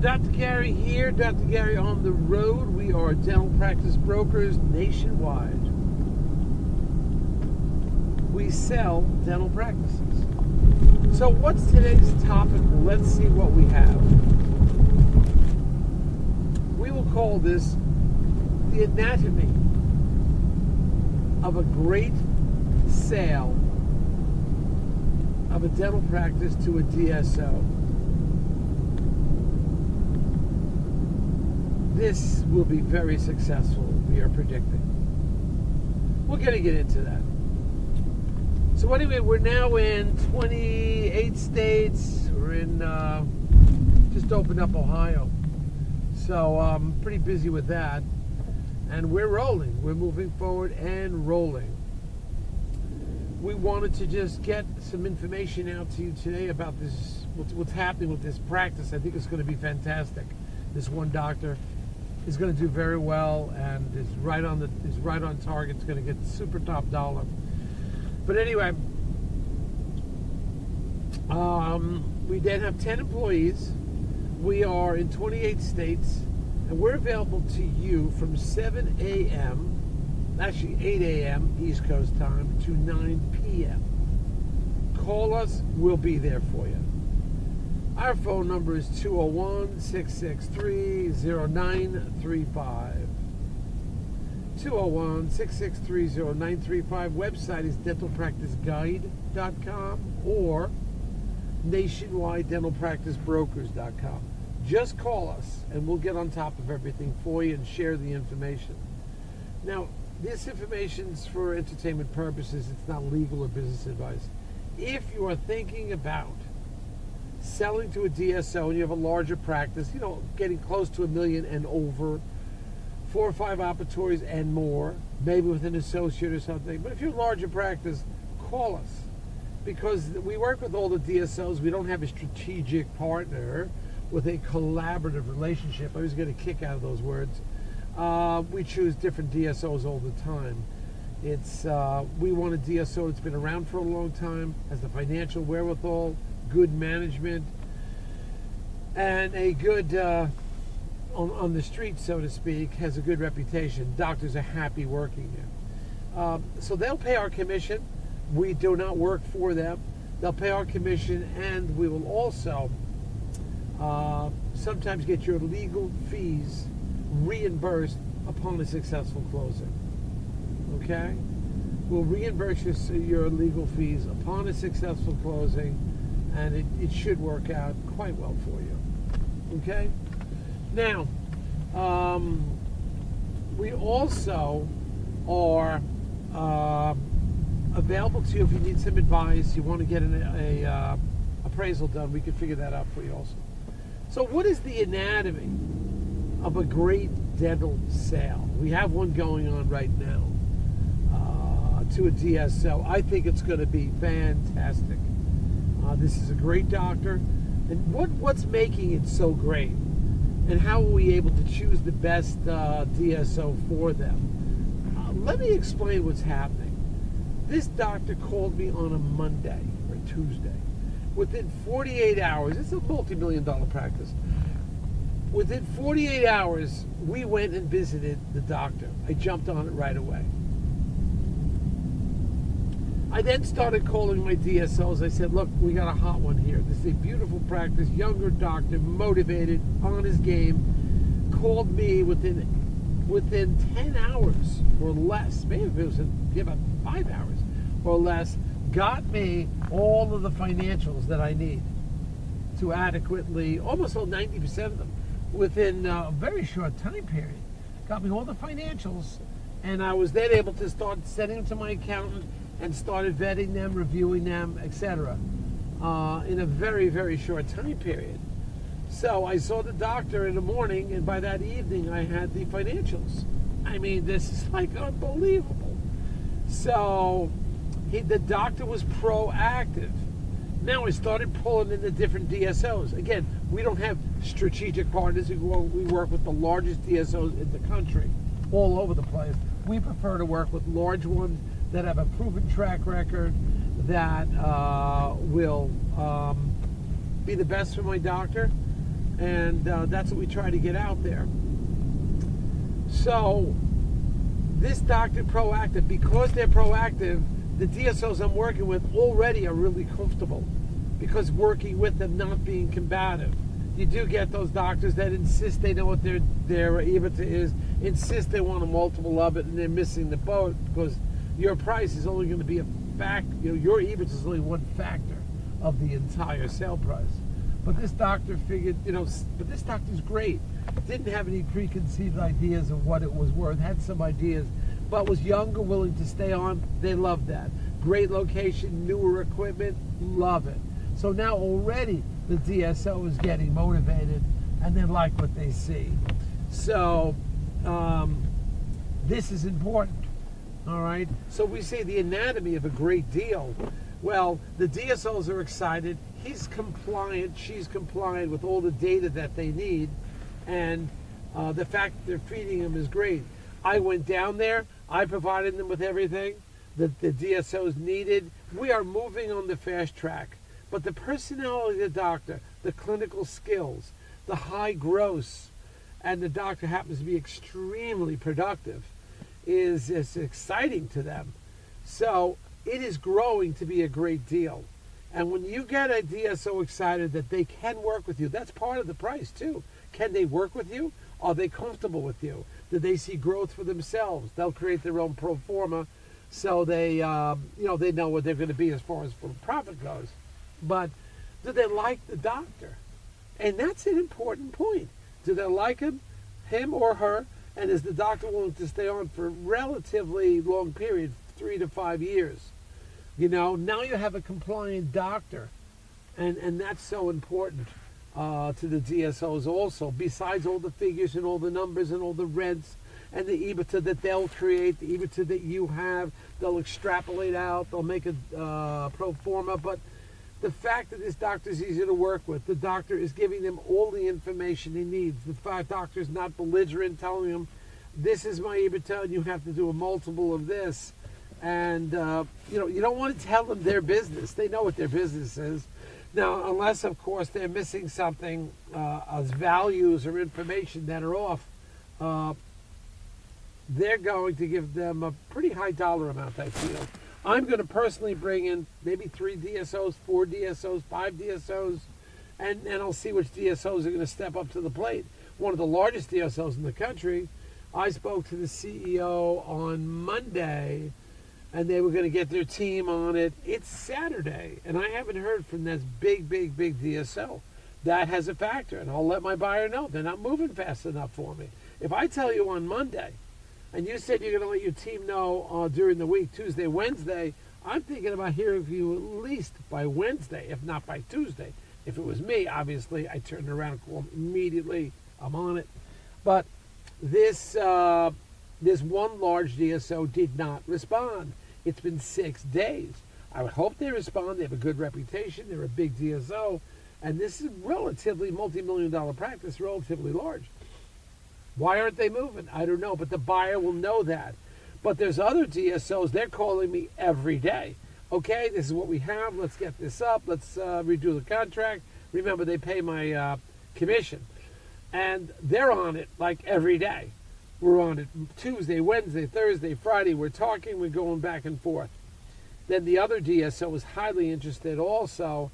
Dr. Gary here, Dr. Gary on the road. We are dental practice brokers nationwide. We sell dental practices. So, what's today's topic? Let's see what we have. We will call this the anatomy of a great sale of a dental practice to a DSO. This will be very successful, we are predicting. We're going to get into that. So, anyway, we're now in 28 states. We're in, uh, just opened up Ohio. So, I'm um, pretty busy with that. And we're rolling. We're moving forward and rolling we wanted to just get some information out to you today about this, what's, what's happening with this practice. I think it's going to be fantastic. This one doctor is going to do very well and is right on the is right on target. It's going to get super top dollar. But anyway, um, we then have 10 employees. We are in 28 states, and we're available to you from 7 a.m actually 8 a.m. East Coast time to 9 p.m. Call us, we'll be there for you. Our phone number is 201 663 0935. 201 663 0935. Website is dentalpracticeguide.com or nationwidedentalpracticebrokers.com. Just call us and we'll get on top of everything for you and share the information. Now, this information is for entertainment purposes. It's not legal or business advice. If you are thinking about selling to a DSO and you have a larger practice, you know, getting close to a million and over, four or five operatories and more, maybe with an associate or something. But if you're a larger practice, call us because we work with all the DSOs. We don't have a strategic partner with a collaborative relationship. I always get a kick out of those words uh, we choose different DSOs all the time. It's uh, we want a DSO that's been around for a long time, has the financial wherewithal, good management, and a good uh, on, on the street, so to speak, has a good reputation. Doctors are happy working there, um, so they'll pay our commission. We do not work for them. They'll pay our commission, and we will also uh, sometimes get your legal fees reimbursed upon a successful closing. Okay? We'll reimburse your, your legal fees upon a successful closing, and it, it should work out quite well for you. Okay? Now, um, we also are uh, available to you if you need some advice, you want to get an a, uh, appraisal done, we can figure that out for you also. So, what is the anatomy of a great dental sale. We have one going on right now uh, to a DSO. I think it's going to be fantastic. Uh, this is a great doctor. And what, what's making it so great? And how are we able to choose the best uh, DSO for them? Uh, let me explain what's happening. This doctor called me on a Monday or Tuesday. Within 48 hours, it's a multi million dollar practice within 48 hours, we went and visited the doctor. I jumped on it right away. I then started calling my DSOs. I said, look, we got a hot one here. This is a beautiful practice, younger doctor, motivated, on his game. Called me within within 10 hours or less, maybe it was in, about five hours or less, got me all of the financials that I need to adequately, almost all 90% of them, within a very short time period. Got me all the financials, and I was then able to start sending them to my accountant and started vetting them, reviewing them, etc. Uh, in a very, very short time period. So I saw the doctor in the morning, and by that evening, I had the financials. I mean, this is like unbelievable. So he, the doctor was proactive. Now I started pulling in the different DSOs. Again, we don't have strategic partners. We work with the largest DSOs in the country, all over the place. We prefer to work with large ones that have a proven track record, that uh, will um, be the best for my doctor, and uh, that's what we try to get out there. So, this doctor proactive, because they're proactive, the DSOs I'm working with already are really comfortable because working with them, not being combative. You do get those doctors that insist they know what their their EBITDA is, insist they want a multiple of it, and they're missing the boat because your price is only going to be a fact. You know, your EBIT is only one factor of the entire sale price. But this doctor figured, you know, but this doctor's great. Didn't have any preconceived ideas of what it was worth. Had some ideas, but was younger, willing to stay on. They loved that. Great location, newer equipment, love it. So now already the DSO is getting motivated and they like what they see. So um, this is important. All right. So we say the anatomy of a great deal. Well, the DSOs are excited. He's compliant. She's compliant with all the data that they need, and uh, the fact they're feeding him is great. I went down there. I provided them with everything that the DSOs needed. We are moving on the fast track. But the personality of the doctor, the clinical skills, the high gross, and the doctor happens to be extremely productive, is, is exciting to them. So it is growing to be a great deal. And when you get a DSO excited that they can work with you, that's part of the price too. Can they work with you? Are they comfortable with you? Do they see growth for themselves? They'll create their own pro forma, so they, um, you know, they know what they're going to be as far as for profit goes. But do they like the doctor? And that's an important point. Do they like him, him or her? And is the doctor willing to stay on for a relatively long period, three to five years? You know, now you have a compliant doctor, and and that's so important uh, to the DSOs also. Besides all the figures and all the numbers and all the rents and the EBITDA that they'll create, the EBITDA that you have, they'll extrapolate out, they'll make a uh, pro forma, but the fact that this doctor is easy to work with, the doctor is giving them all the information he needs. The five doctor is not belligerent, telling them, "This is my EBITDA, and you have to do a multiple of this." And uh, you know, you don't want to tell them their business. They know what their business is. Now, unless of course they're missing something uh, as values or information that are off, uh, they're going to give them a pretty high dollar amount. I feel. I'm going to personally bring in maybe three DSOs, four DSOs, five DSOs, and, and I'll see which DSOs are going to step up to the plate. One of the largest DSOs in the country, I spoke to the CEO on Monday, and they were going to get their team on it. It's Saturday, and I haven't heard from this big, big, big DSO. That has a factor, and I'll let my buyer know they're not moving fast enough for me. If I tell you on Monday, and you said you're going to let your team know uh, during the week, Tuesday, Wednesday. I'm thinking about hearing from you at least by Wednesday, if not by Tuesday. If it was me, obviously, I turned around and called immediately. I'm on it. But this uh, this one large DSO did not respond. It's been six days. I would hope they respond. They have a good reputation. They're a big DSO, and this is relatively multi-million dollar practice, relatively large. Why aren't they moving? I don't know, but the buyer will know that. But there's other DSOs, they're calling me every day. Okay, this is what we have. Let's get this up. Let's uh, redo the contract. Remember, they pay my uh, commission. And they're on it like every day. We're on it Tuesday, Wednesday, Thursday, Friday. We're talking, we're going back and forth. Then the other DSO is highly interested also.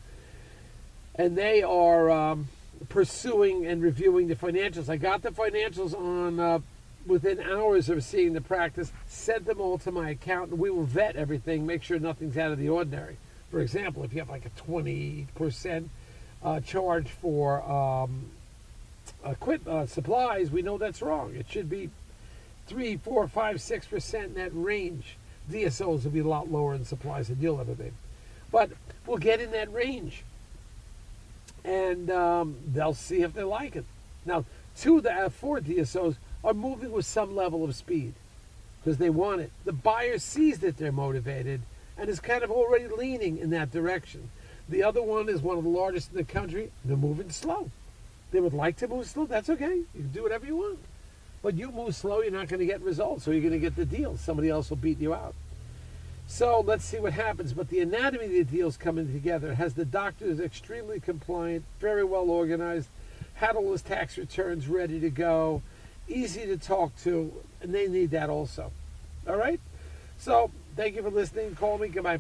And they are. Um, pursuing and reviewing the financials. I got the financials on uh, within hours of seeing the practice, sent them all to my accountant. We will vet everything, make sure nothing's out of the ordinary. For example, if you have like a 20% uh, charge for um, equip, uh, supplies, we know that's wrong. It should be 3, 4, 5, 6% in that range. DSOs will be a lot lower in supplies than you'll ever be. But we'll get in that range and um, they'll see if they like it. Now, two of the F4 DSOs are moving with some level of speed because they want it. The buyer sees that they're motivated and is kind of already leaning in that direction. The other one is one of the largest in the country. They're moving slow. They would like to move slow. That's okay. You can do whatever you want. But you move slow, you're not going to get results, so you're going to get the deal. Somebody else will beat you out. So let's see what happens. But the anatomy of the deal is coming together. Has the doctors extremely compliant, very well organized, had all his tax returns ready to go, easy to talk to, and they need that also. All right? So, thank you for listening. Call me. Goodbye.